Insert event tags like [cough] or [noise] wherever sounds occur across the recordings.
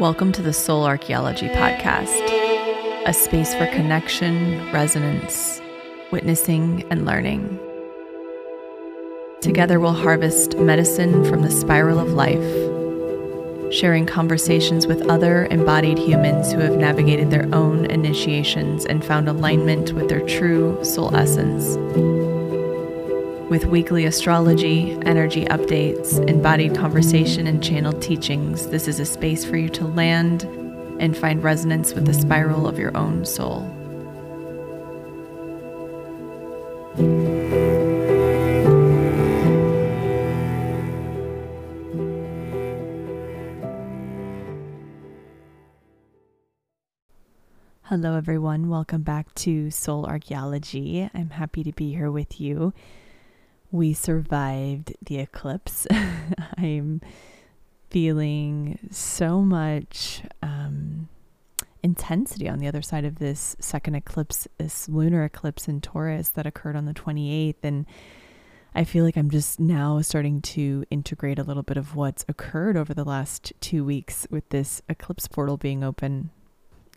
Welcome to the Soul Archaeology Podcast, a space for connection, resonance, witnessing, and learning. Together, we'll harvest medicine from the spiral of life, sharing conversations with other embodied humans who have navigated their own initiations and found alignment with their true soul essence. With weekly astrology, energy updates, embodied conversation, and channeled teachings, this is a space for you to land and find resonance with the spiral of your own soul. Hello, everyone. Welcome back to Soul Archaeology. I'm happy to be here with you we survived the eclipse. [laughs] I'm feeling so much um, intensity on the other side of this second eclipse, this lunar eclipse in Taurus that occurred on the 28th. And I feel like I'm just now starting to integrate a little bit of what's occurred over the last two weeks with this eclipse portal being open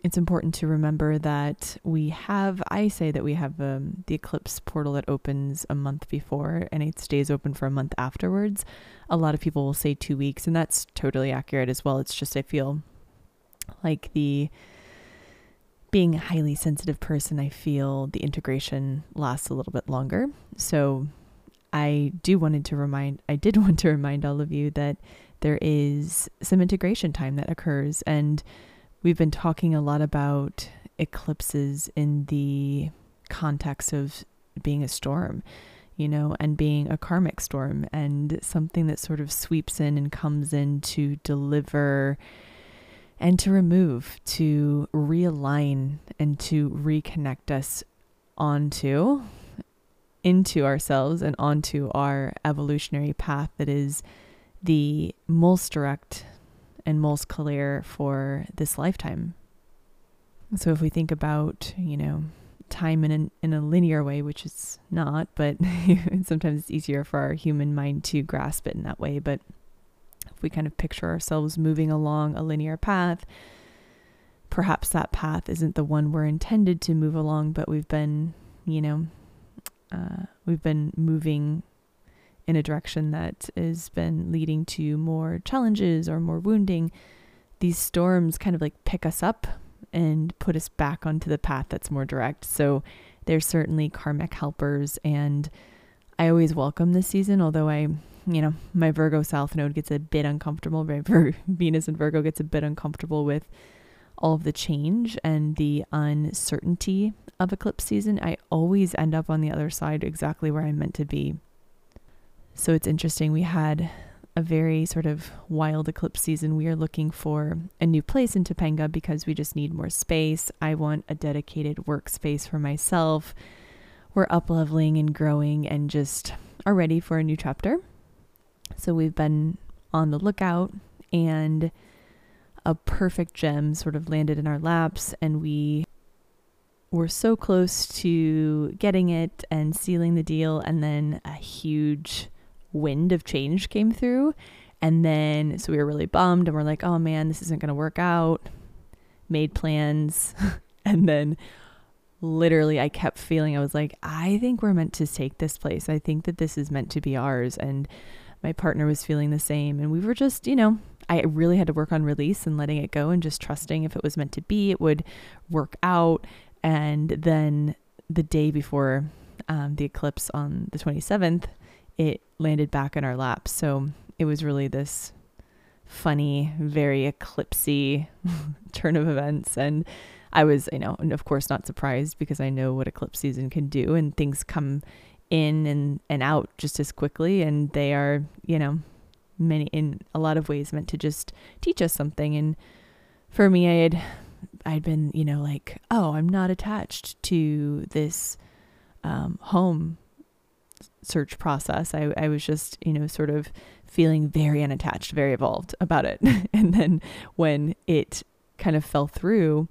it's important to remember that we have, I say that we have um, the eclipse portal that opens a month before and it stays open for a month afterwards. A lot of people will say two weeks, and that's totally accurate as well. It's just, I feel like the being a highly sensitive person, I feel the integration lasts a little bit longer. So I do wanted to remind, I did [laughs] want to remind all of you that there is some integration time that occurs and We've been talking a lot about eclipses in the context of being a storm, you know, and being a karmic storm and something that sort of sweeps in and comes in to deliver and to remove, to realign and to reconnect us onto into ourselves and onto our evolutionary path that is the most direct and most clear for this lifetime. So if we think about, you know, time in a, in a linear way, which is not, but [laughs] sometimes it's easier for our human mind to grasp it in that way. But if we kind of picture ourselves moving along a linear path, perhaps that path isn't the one we're intended to move along, but we've been, you know, uh, we've been moving in a direction that has been leading to more challenges or more wounding, these storms kind of like pick us up and put us back onto the path that's more direct. So there's certainly karmic helpers and I always welcome this season, although I, you know, my Virgo South Node gets a bit uncomfortable. My Vir- [laughs] Venus and Virgo gets a bit uncomfortable with all of the change and the uncertainty of eclipse season. I always end up on the other side exactly where I'm meant to be. So it's interesting. We had a very sort of wild eclipse season. We are looking for a new place in Topanga because we just need more space. I want a dedicated workspace for myself. We're up leveling and growing and just are ready for a new chapter. So we've been on the lookout and a perfect gem sort of landed in our laps and we were so close to getting it and sealing the deal and then a huge wind of change came through. And then, so we were really bummed and we're like, oh man, this isn't going to work out. Made plans. [laughs] and then, literally, I kept feeling, I was like, I think we're meant to take this place. I think that this is meant to be ours. And my partner was feeling the same. And we were just, you know, I really had to work on release and letting it go and just trusting if it was meant to be, it would work out. And then the day before um, the eclipse on the 27th, it landed back in our laps. So it was really this funny, very eclipsy [laughs] turn of events. And I was, you know, and of course not surprised because I know what eclipse season can do and things come in and, and out just as quickly. And they are, you know, many in a lot of ways meant to just teach us something. And for me, I had I'd been, you know, like, oh, I'm not attached to this um, home search process. I, I was just, you know, sort of feeling very unattached, very evolved about it. [laughs] and then when it kind of fell through,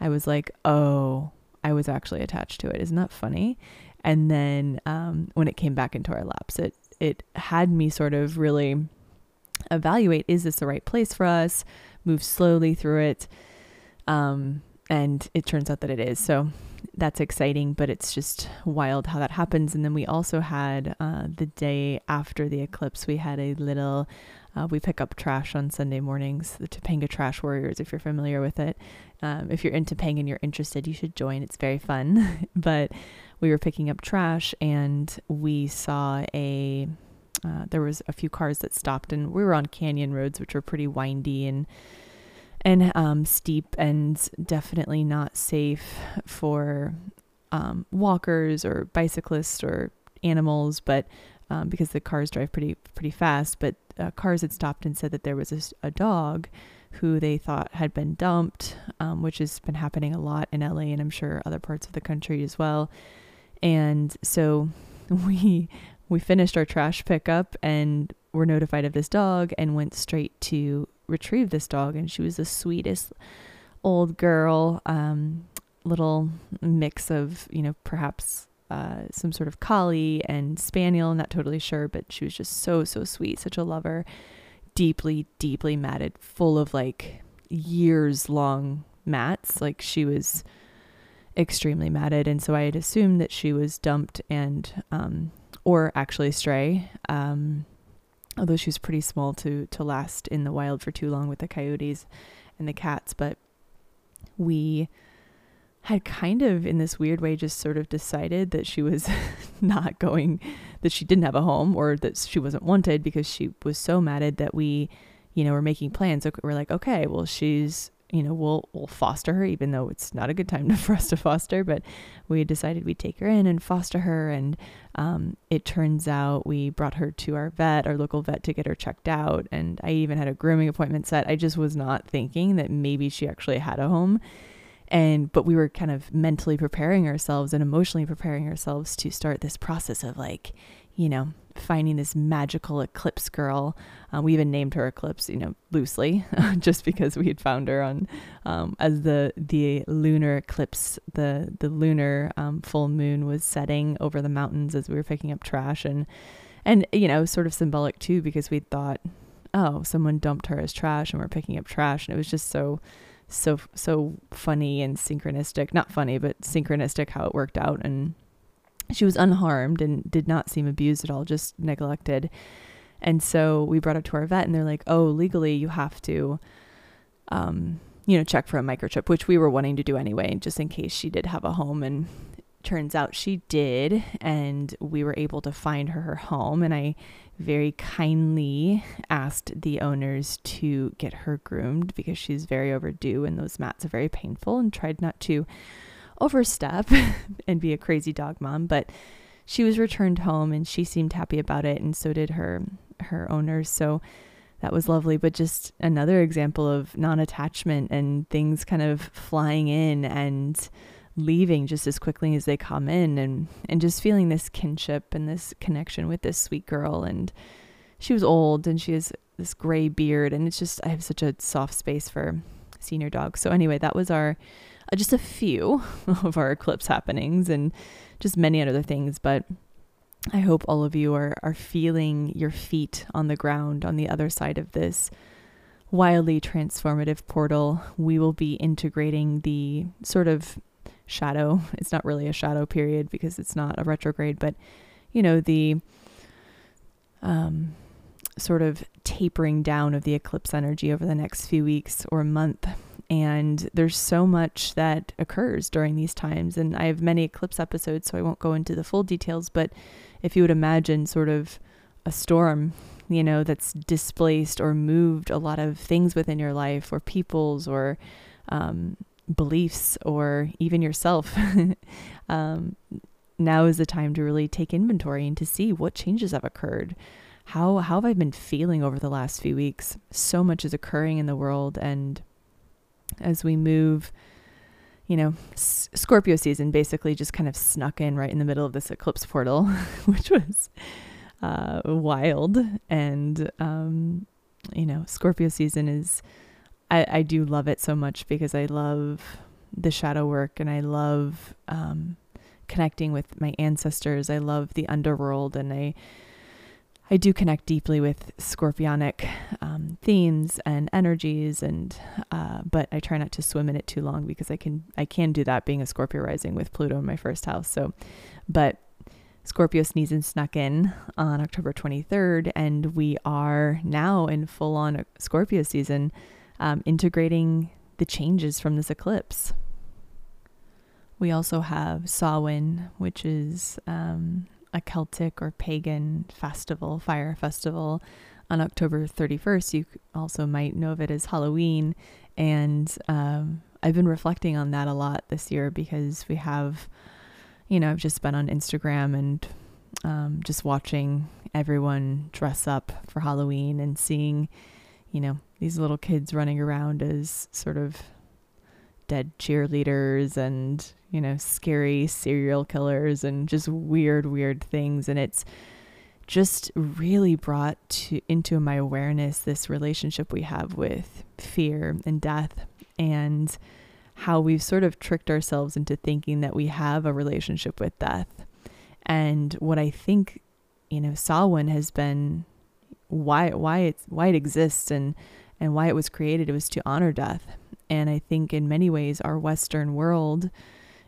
I was like, oh, I was actually attached to it. Isn't that funny? And then um, when it came back into our laps, it it had me sort of really evaluate is this the right place for us, move slowly through it. Um, and it turns out that it is. So that's exciting, but it's just wild how that happens. And then we also had uh, the day after the eclipse, we had a little, uh, we pick up trash on Sunday mornings, the Topanga Trash Warriors, if you're familiar with it. Um, if you're in Topanga and you're interested, you should join. It's very fun. [laughs] but we were picking up trash and we saw a, uh, there was a few cars that stopped and we were on canyon roads, which were pretty windy and and um, steep and definitely not safe for um, walkers or bicyclists or animals, but um, because the cars drive pretty pretty fast. But uh, cars had stopped and said that there was a, a dog who they thought had been dumped, um, which has been happening a lot in LA and I'm sure other parts of the country as well. And so [laughs] we we finished our trash pickup and were notified of this dog and went straight to retrieve this dog, and she was the sweetest old girl, um, little mix of, you know, perhaps uh, some sort of collie and spaniel, not totally sure, but she was just so, so sweet, such a lover, deeply, deeply matted, full of like years long mats. Like she was extremely matted. And so I had assumed that she was dumped and, um, or actually stray. Um, although she was pretty small to to last in the wild for too long with the coyotes and the cats but we had kind of in this weird way just sort of decided that she was [laughs] not going that she didn't have a home or that she wasn't wanted because she was so matted that we you know were making plans. We're like okay well she's you know, we'll we'll foster her, even though it's not a good time [laughs] for us to foster. But we decided we'd take her in and foster her, and um, it turns out we brought her to our vet, our local vet, to get her checked out. And I even had a grooming appointment set. I just was not thinking that maybe she actually had a home, and but we were kind of mentally preparing ourselves and emotionally preparing ourselves to start this process of like, you know, finding this magical eclipse girl. Uh, we even named her Eclipse, you know, loosely, [laughs] just because we had found her on um, as the the lunar eclipse, the the lunar um, full moon was setting over the mountains as we were picking up trash, and and you know, sort of symbolic too, because we thought, oh, someone dumped her as trash, and we're picking up trash, and it was just so so so funny and synchronistic. Not funny but synchronistic how it worked out. And she was unharmed and did not seem abused at all, just neglected. And so we brought her to our vet, and they're like, "Oh, legally, you have to, um, you know, check for a microchip," which we were wanting to do anyway, just in case she did have a home. And turns out she did, and we were able to find her her home. And I very kindly asked the owners to get her groomed because she's very overdue, and those mats are very painful, and tried not to overstep [laughs] and be a crazy dog mom, but she was returned home and she seemed happy about it and so did her her owners. So that was lovely, but just another example of non-attachment and things kind of flying in and leaving just as quickly as they come in and and just feeling this kinship and this connection with this sweet girl and she was old and she has this gray beard and it's just I have such a soft space for senior dogs. So anyway, that was our uh, just a few [laughs] of our eclipse happenings and just many other things. But I hope all of you are, are feeling your feet on the ground on the other side of this wildly transformative portal. We will be integrating the sort of shadow. [laughs] It's not really a shadow period because it's not a retrograde, but you know, the um, sort of tapering down of the eclipse energy over the next few weeks or month and there's so much that occurs during these times. And I have many eclipse episodes, so I won't go into the full details. But if you would imagine sort of a storm, you know, that's displaced or moved a lot of things within your life, or people's, or um, beliefs, or even yourself. [laughs] um, now is the time to really take inventory and to see what changes have occurred. How, how have I been feeling over the last few weeks? So much is occurring in the world, and as we move you know, S- Scorpio season basically just kind of snuck in right in the middle of this eclipse portal, [laughs] which was uh, wild. And, um, you know, Scorpio season is, I, I do love it so much because I love the shadow work and I love um, connecting with my ancestors. I love the underworld and I I do connect deeply with scorpionic um, themes and energies, and uh, but I try not to swim in it too long because I can I can do that being a Scorpio rising with Pluto in my first house. So, but Scorpio sneezed and snuck in on October 23rd, and we are now in full on Scorpio season, um, integrating the changes from this eclipse. We also have Samhain, which is um, a Celtic or pagan festival, fire festival on October 31st. You also might know of it as Halloween. And um, I've been reflecting on that a lot this year because we have, you know, I've just been on Instagram and um, just watching everyone dress up for Halloween and seeing, you know, these little kids running around as sort of dead cheerleaders and you know, scary serial killers and just weird, weird things. And it's just really brought to into my awareness this relationship we have with fear and death and how we've sort of tricked ourselves into thinking that we have a relationship with death. And what I think, you know, Samhain has been why why it's why it exists and and why it was created it was to honor death. And I think in many ways our Western world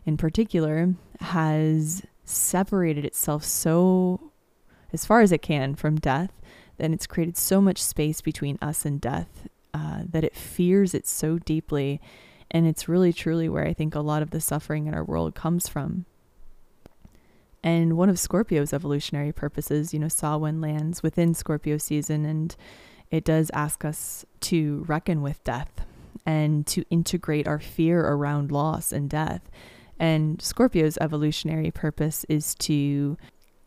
in particular has separated itself so as far as it can from death and it's created so much space between us and death uh, that it fears it so deeply. And it's really truly where i think a lot of the suffering in our world comes from. And one of scorpio's evolutionary purposes you know Samhain lands within scorpio season and it does ask us to reckon with death and to integrate our fear around loss and death and Scorpio's evolutionary purpose is to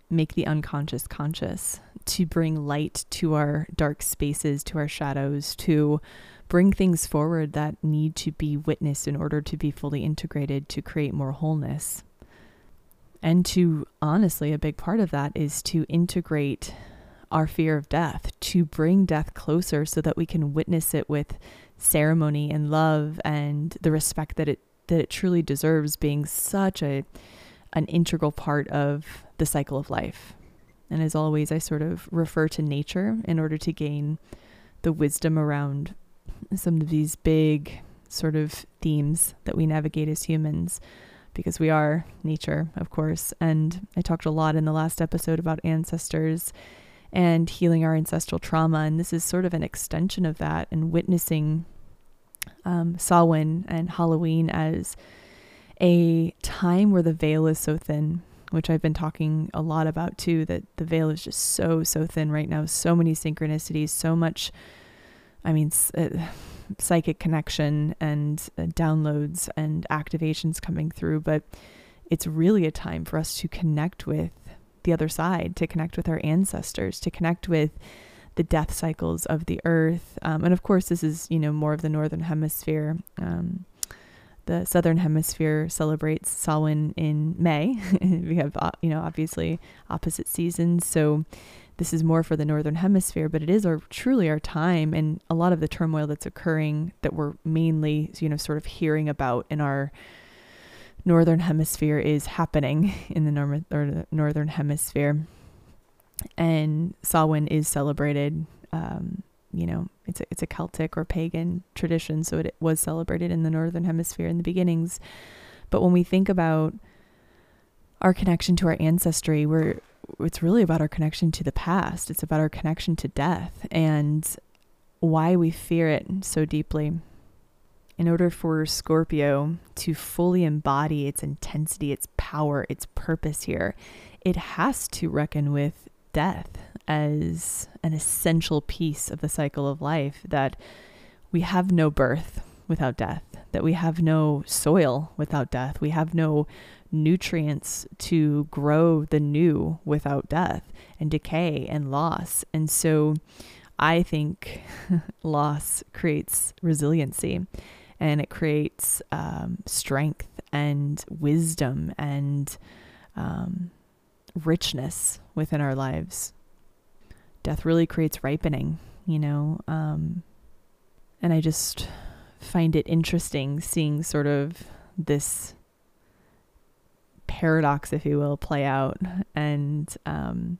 make the unconscious conscious, to bring light to our dark spaces, to our shadows, to bring things forward that need to be witnessed in order to be fully integrated to create more wholeness. And to honestly, a big part of that is to integrate our fear of death, to bring death closer so that we can witness it with ceremony and love and the respect that it that it truly deserves being such a an integral part of the cycle of life. And as always, I sort of refer to nature in order to gain the wisdom around some of these big sort of themes that we navigate as humans because we are nature, of course. And I talked a lot in the last episode about ancestors and healing our ancestral trauma. And this is sort of an extension of that and witnessing um, Samhain and Halloween as a time where the veil is so thin, which I've been talking a lot about too, that the veil is just so, so thin right now. So many synchronicities, so much, I mean, uh, psychic connection and uh, downloads and activations coming through. But it's really a time for us to connect with the other side, to connect with our ancestors, to connect with the death cycles of the earth. Um, and of course, this is, you know, more of the northern hemisphere. Um, the southern hemisphere celebrates Samhain in May. [laughs] we have, uh, you know, obviously opposite seasons. So this is more for the northern hemisphere, but it is our truly our time and a lot of the turmoil that's occurring that we're mainly, you know, sort of hearing about in our northern hemisphere is happening [laughs] in the norm- or the northern hemisphere and Samhain is celebrated. Um, you know, it's a, it's a Celtic or pagan tradition, so it was celebrated in the northern hemisphere in the beginnings. But when we think about our connection to our ancestry, we're it's really about our connection to the past. It's about our connection to death and why we fear it so deeply. In order for Scorpio to fully embody its intensity, its power, its purpose here, it has to reckon with death as an essential piece of the cycle of life that we have no birth without death, that we have no soil without death, we have no nutrients to grow the new without death and decay and loss. And so I think [laughs] loss creates resiliency and it creates um, strength and wisdom and um, richness within our lives. Death really creates ripening, you know. Um, and I just find it interesting seeing sort of this paradox, if you will, play out. And um,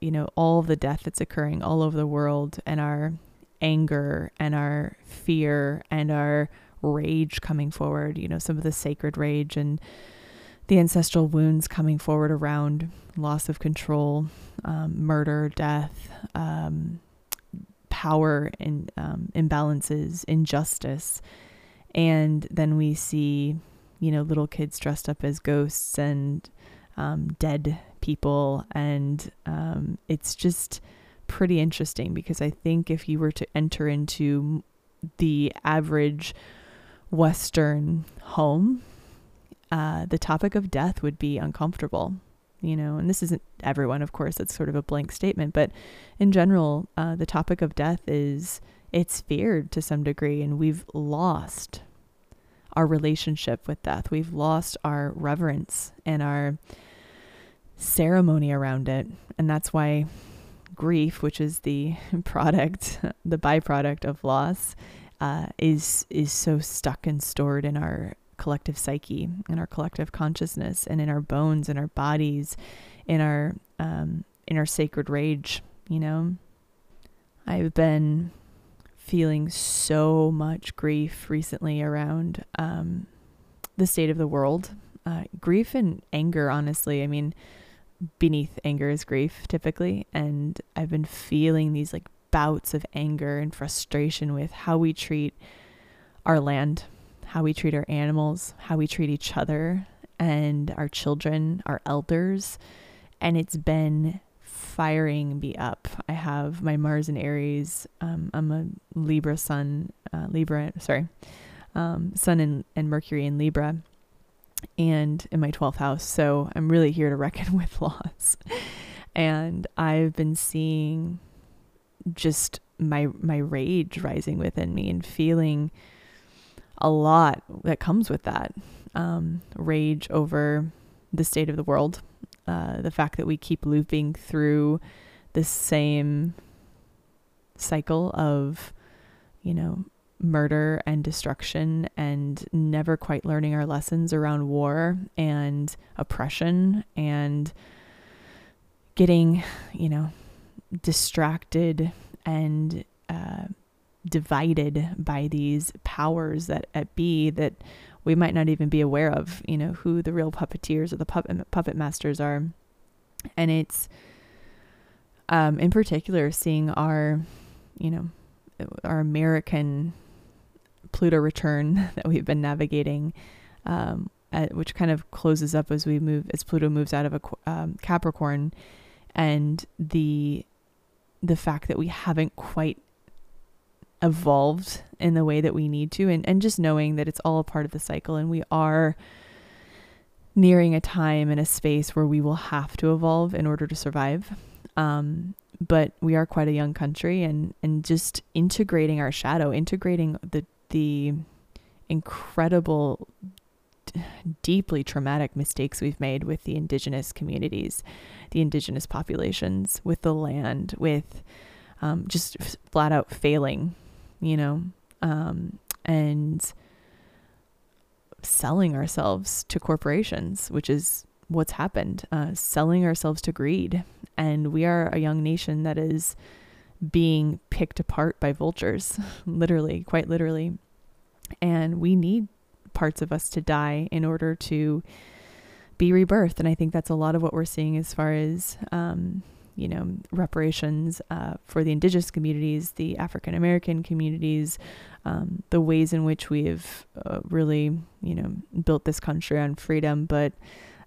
you know, all the death that's occurring all over the world and our anger and our fear and our rage coming forward, you know, some of the sacred rage and the ancestral wounds coming forward around loss of control, um, murder, death, um, power and um, imbalances, injustice. And then we see, you know, little kids dressed up as ghosts and um, dead people. And um, it's just pretty interesting because I think if you were to enter into the average Western home, uh, the topic of death would be uncomfortable, you know, and this isn't everyone, of course, it's sort of a blank statement, but in general, uh, the topic of death is it's feared to some degree, and we've lost our relationship with death. We've lost our reverence and our ceremony around it, and that's why grief, which is the [laughs] product, the byproduct of loss, uh, is is so stuck and stored in our collective psyche, in our collective consciousness, and in our bones, in our bodies, in our um, in our sacred rage. You know, I've been feeling so much grief recently around um, the state of the world. Uh, grief and anger, honestly. I mean, beneath anger is grief typically. And I've been feeling these like bouts of anger and frustration with how we treat our land, how we treat our animals, how we treat each other and our children, our elders. And it's been firing me up. I have my Mars and Aries. Um, I'm a Libra sun, uh, Libra, sorry, um, Sun and, and Mercury in Libra and in my 12th house. So I'm really here to reckon [laughs] with loss. and I've been seeing just my my rage rising within me and feeling a lot that comes with that um, rage over the state of the world, uh, the fact that we keep looping through the same cycle of, you know, murder and destruction and never quite learning our lessons around war and oppression and getting, you know, distracted and uh, divided by these powers that at B that we might not even be aware of, you know, who the real puppeteers or the puppet puppet masters are. And it's um, in particular seeing our, you know, our American Pluto return [laughs] that we've been navigating, um, at, which kind of closes up as we move as Pluto moves out of a um, Capricorn, and the the fact that we haven't quite evolved in the way that we need to, and and just knowing that it's all a part of the cycle, and we are nearing a time and a space where we will have to evolve in order to survive. Um, but we are quite a young country and and just integrating our shadow integrating the the incredible, deeply traumatic mistakes we've made with the indigenous communities, the indigenous populations, with the land, with um, just flat out failing, you know, um, and selling ourselves to corporations, which is what's happened, uh, selling ourselves to greed. And we are a young nation that is being picked apart by vultures, [laughs] literally, quite literally. And we need parts of us to die in order to be rebirthed. And I think that's a lot of what we're seeing as far as, um, you know, reparations uh, for the indigenous communities, the African American communities, um, the ways in which we've uh, really, you know, built this country on freedom, but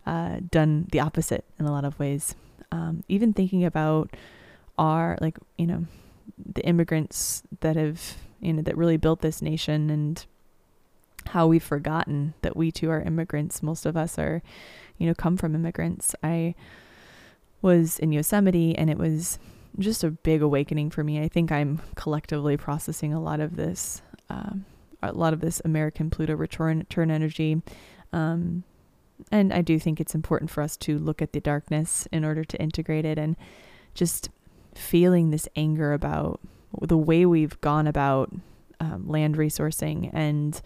uh, done the opposite in a lot of ways. Um, even thinking about are like you know the immigrants that have you know that really built this nation and how we've forgotten that we too are immigrants most of us are you know come from immigrants i was in yosemite and it was just a big awakening for me. I think i'm collectively processing a lot of this um, a lot of this american pluto return, return energy. Um, and i do think it's important for us to look at the darkness in order to integrate it and just feeling this anger about the way we've gone about um, land resourcing and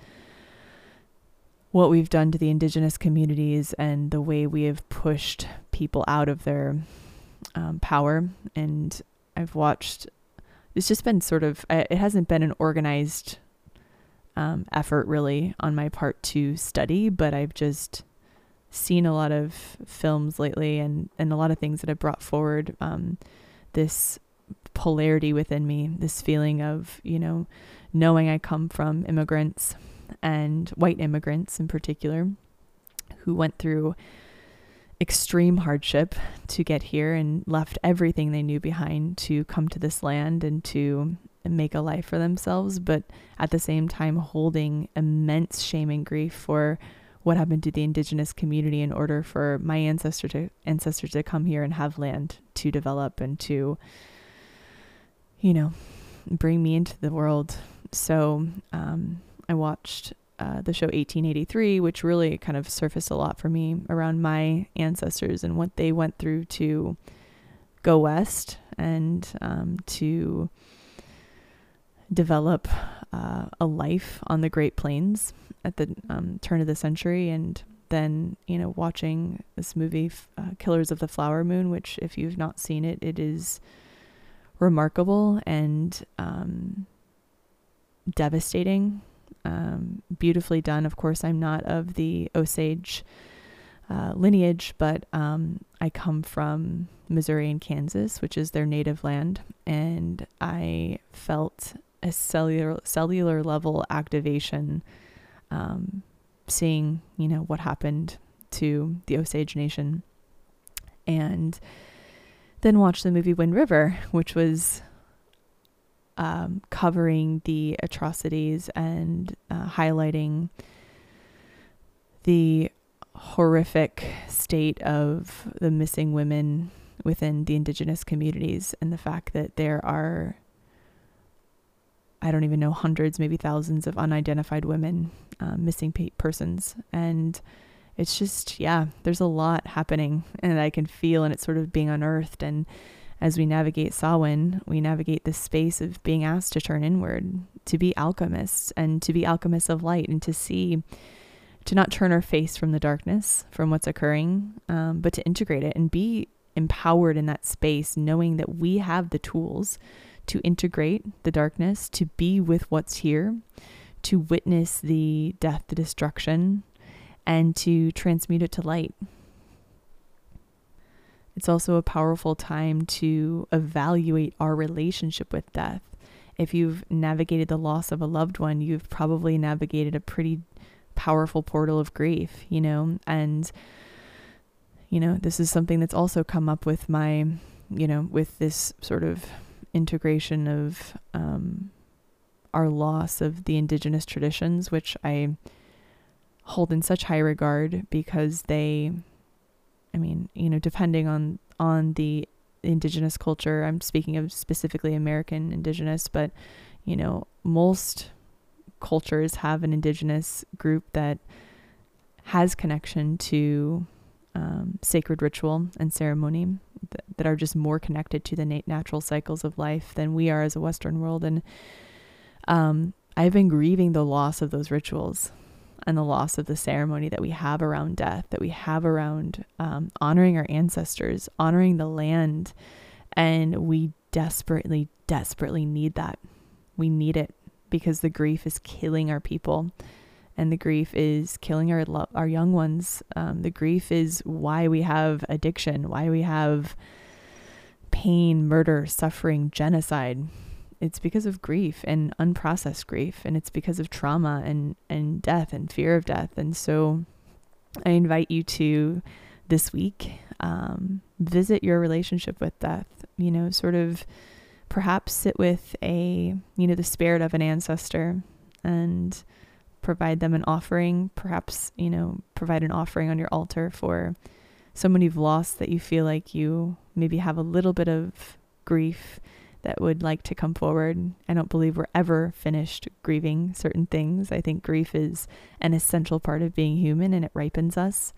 what we've done to the indigenous communities and the way we have pushed people out of their um, power, and I've watched. It's just been sort of. It hasn't been an organized um, effort really on my part to study, but I've just seen a lot of films lately and and a lot of things that have brought forward um, this polarity within me, this feeling of you know knowing I come from immigrants and white immigrants in particular who went through extreme hardship to get here and left everything they knew behind to come to this land and to make a life for themselves, but at the same time holding immense shame and grief for what happened to the indigenous community in order for my ancestor to ancestors to come here and have land to develop and to you know bring me into the world. So um, i watched uh, the show 1883, which really kind of surfaced a lot for me around my ancestors and what they went through to go west and um, to develop uh, a life on the Great Plains at the um, turn of the century. And then, you know, watching this movie, uh, Killers of the Flower Moon, which, if you've not seen it, it is remarkable and um, devastating um, beautifully done. Of course, I'm not of the Osage uh, lineage, but um, I come from Missouri and Kansas, which is their native land, and I felt a cellular cellular level activation, um, seeing you know what happened to the Osage Nation, and then watched the movie Wind River, which was um, covering the atrocities and uh, highlighting the horrific state of the missing women within the indigenous communities and the fact that there are I don't even know hundreds, maybe thousands of unidentified women, uh, missing persons, and it's just yeah, there's a lot happening, and I can feel, and it's sort of being unearthed, and as we navigate Samhain, we navigate this space of being asked to turn inward, to be alchemists and to be alchemists of light and to see, to not turn our face from the darkness, from what's occurring, um, but to integrate it and be empowered in that space, knowing that we have the tools to integrate the darkness, to be with what's here, to witness the death, the destruction, and to transmute it to light. It's also a powerful time to evaluate our relationship with death. If you've navigated the loss of a loved one, you've probably navigated a pretty powerful portal of grief, you know, and you know, this is something that's also come up with my, you know, with this sort of integration of um, our loss of the indigenous traditions, which I hold in such high regard because they I mean, you know, depending on on the indigenous culture, I'm speaking of specifically American indigenous, but you know, most cultures have an indigenous group that has connection to um, sacred ritual and ceremony that, that are just more connected to the nat- natural cycles of life than we are as a Western world. And um, I've been grieving the loss of those rituals and the loss of the ceremony that we have around death, that we have around um, honoring our ancestors, honoring the land. And we desperately, desperately need that. We need it because the grief is killing our people and the grief is killing our lo- our young ones. Um, the grief is why we have addiction, why we have pain, murder, suffering, genocide it's because of grief and unprocessed grief and it's because of trauma and and death and fear of death. And so i invite you to this week um, visit your relationship with death you know sort of perhaps sit with a you know the spirit of an ancestor and provide them an offering perhaps you know provide an offering on your altar for someone you've lost that you feel like you maybe have a little bit of grief that would like to come forward. I don't believe we're ever finished grieving certain things. I think grief is an essential part of being human and it ripens us.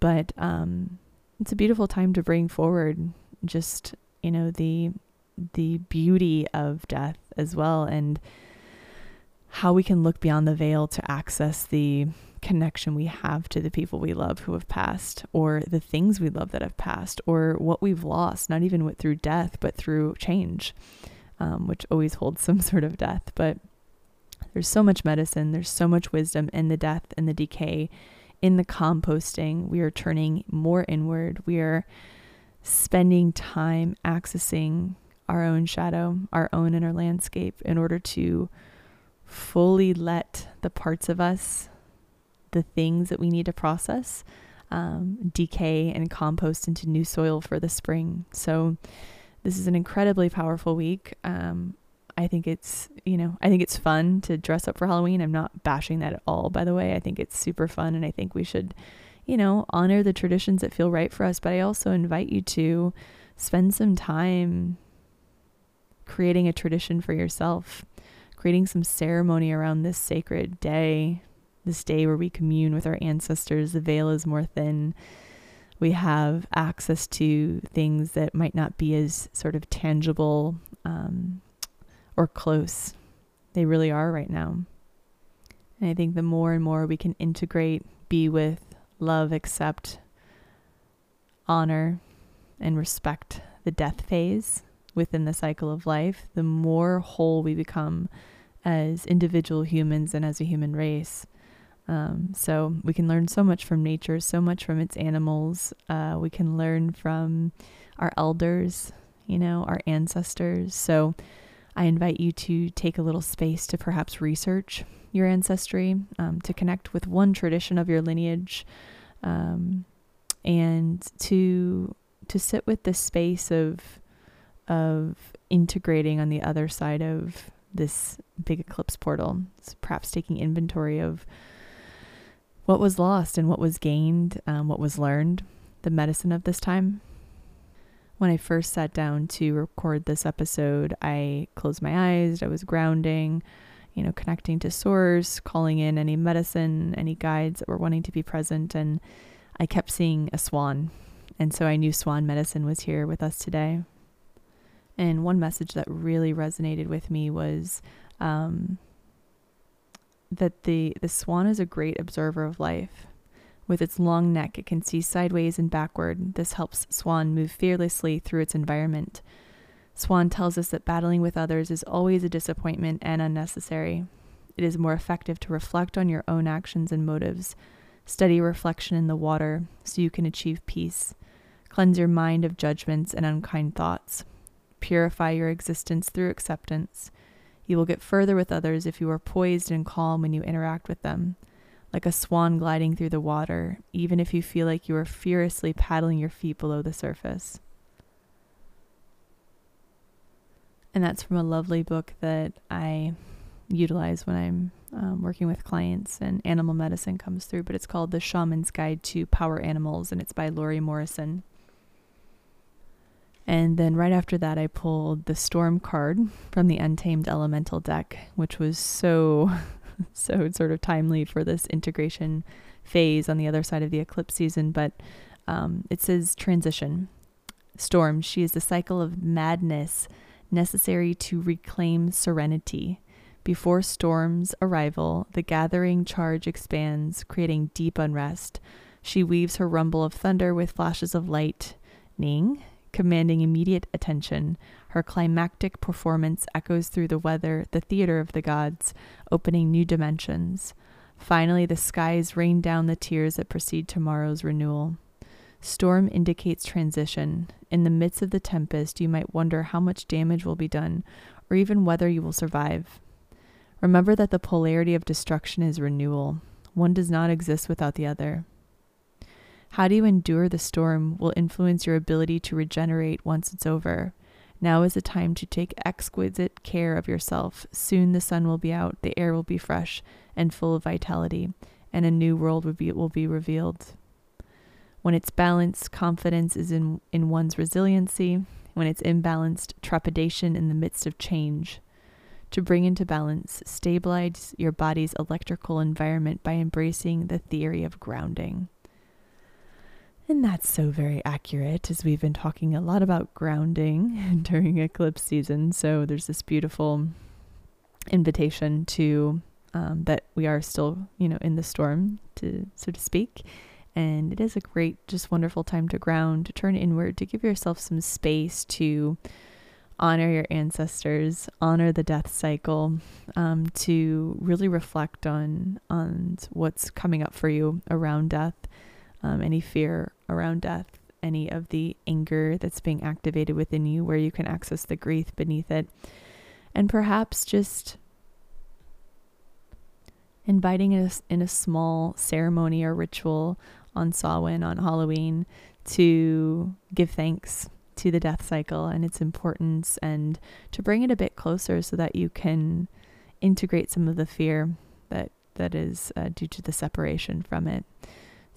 But um, it's a beautiful time to bring forward just, you know, the the beauty of death as well and how we can look beyond the veil to access the connection we have to the people we love who have passed, or the things we love that have passed, or what we've lost, not even through death, but through change, um, which always holds [laughs] some sort of death. But there's so much medicine, there's so much wisdom in the death and the decay, in the composting. We are turning more inward. We are spending time accessing our own shadow, our own inner landscape, in order to fully let the parts of us, the things that we need to process, um, decay and compost into new soil for the spring. So, this is an incredibly powerful week. Um, I think it's, you know, I think it's fun to dress up for Halloween. I'm not bashing that at all, by the way. I think it's super fun and I think we should, you know, honor the traditions that feel right for us. But I also invite you to spend some time creating a tradition for yourself creating some ceremony around this sacred day, this day where we commune with our ancestors. The veil is more thin. We have access to things that might not be as sort of tangible um, or close. They really are right now. And I think the more and more we can integrate, be with, love, accept, honor, and respect the death phase within the cycle of life, the more whole we become as individual humans and as a human race. Um, so we can learn so much from nature, so much from its animals. Uh, we can learn from our elders, you know, our ancestors. So I invite you to take a little space to perhaps research your ancestry, um, to connect with one tradition of your lineage, um, and to to sit with this space of of integrating on the other side of this big eclipse portal. So perhaps taking inventory of what was lost and what was gained, um, what was learned, the medicine of this time. When I first sat down to record this episode, I closed my eyes, I was grounding, you know, connecting to source, calling in any medicine, any guides that were wanting to be present, and I kept seeing a swan. And so I knew swan medicine was here with us today. And one message that really resonated with me was um, that the, the swan is a great observer of life. With its long neck, it can see sideways and backward. This helps swan move fearlessly through its environment. Swan tells us that battling with others is always a disappointment and unnecessary. It is more effective to reflect on your own actions and motives. Study reflection in the water so you can achieve peace. Cleanse your mind of judgments and unkind thoughts. Purify your existence through acceptance. You will get further with others if you are poised and calm when you interact with them, like a swan gliding through the water, even if you feel like you are furiously paddling your feet below the surface. And that's from a lovely book that I utilize when I'm um, working with clients and animal medicine comes through, but it's called The Shaman's Guide to Power Animals and it's by Lori Morrison. And then right after that, I pulled the Storm card from the Untamed Elemental deck, which was so, [laughs] so sort of timely for this integration phase on the other side of the eclipse season. But um, it says transition. Storm, she is the cycle of madness necessary to reclaim serenity. Before storm's arrival, the gathering charge expands, creating deep unrest. She weaves her rumble of thunder with flashes of lightning commanding immediate attention. Her climactic performance echoes through the weather, the theater of the gods, opening new dimensions. Finally, the skies rain down the tears that precede tomorrow's renewal. Storm indicates transition. In the midst of the tempest, you might wonder how much damage will be done, or even whether you will survive. Remember that the polarity of destruction is renewal. One does not exist without the other. How do you endure the storm will influence your ability to regenerate once it's over. Now is the time to take exquisite care of yourself. Soon the sun will be out, the air will be fresh and full of vitality, and a new world will be, will be revealed. When it's balanced, confidence is in, in one's resiliency. When it's imbalanced, trepidation in the midst of change. To bring into balance, stabilize your body's electrical environment by embracing the theory of grounding. And that's so very accurate as we've been talking a lot about grounding [laughs] during eclipse season. So there's this beautiful invitation to um, that we are still, you know, in the storm, to so to speak. And it is a great, just wonderful time to ground, to turn inward, to give yourself some space to honor your ancestors, honor the death cycle, um, to really reflect on on what's coming up for you around death, um, any fear around death, any of the anger that's being activated within you, where you can access the grief beneath it, and perhaps just inviting us in a small ceremony or ritual on Samhain on Halloween to give thanks to the death cycle and its importance and to bring it a bit closer so that you can integrate some of the fear that that is uh, due to the separation from it.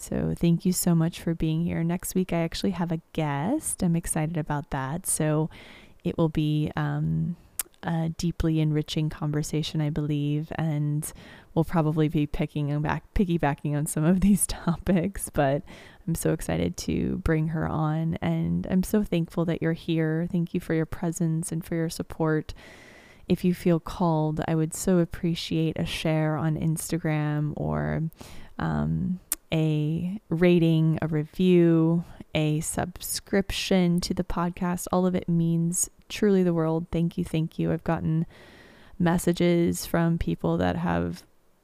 So thank you so much for being here. Next week I actually have a guest. I'm excited about that. So it will be um, a deeply enriching conversation, I believe, and we'll probably be picking back piggybacking on some of these [laughs] topics, but I'm so excited to bring her on and I'm so thankful that you're here. Thank you for your presence and for your support. If you feel called, I would so appreciate a share on Instagram or um, a rating, a review, a subscription to the podcast. All of it means truly the world. Thank you. Thank you. I've gotten messages from people that have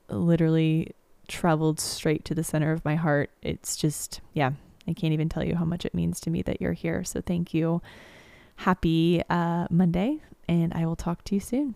literally traveled straight to the center of my heart. It's just, yeah, I can't even tell you how much it means to me that you're here. So thank you. Happy uh, Monday, and I will talk to you soon.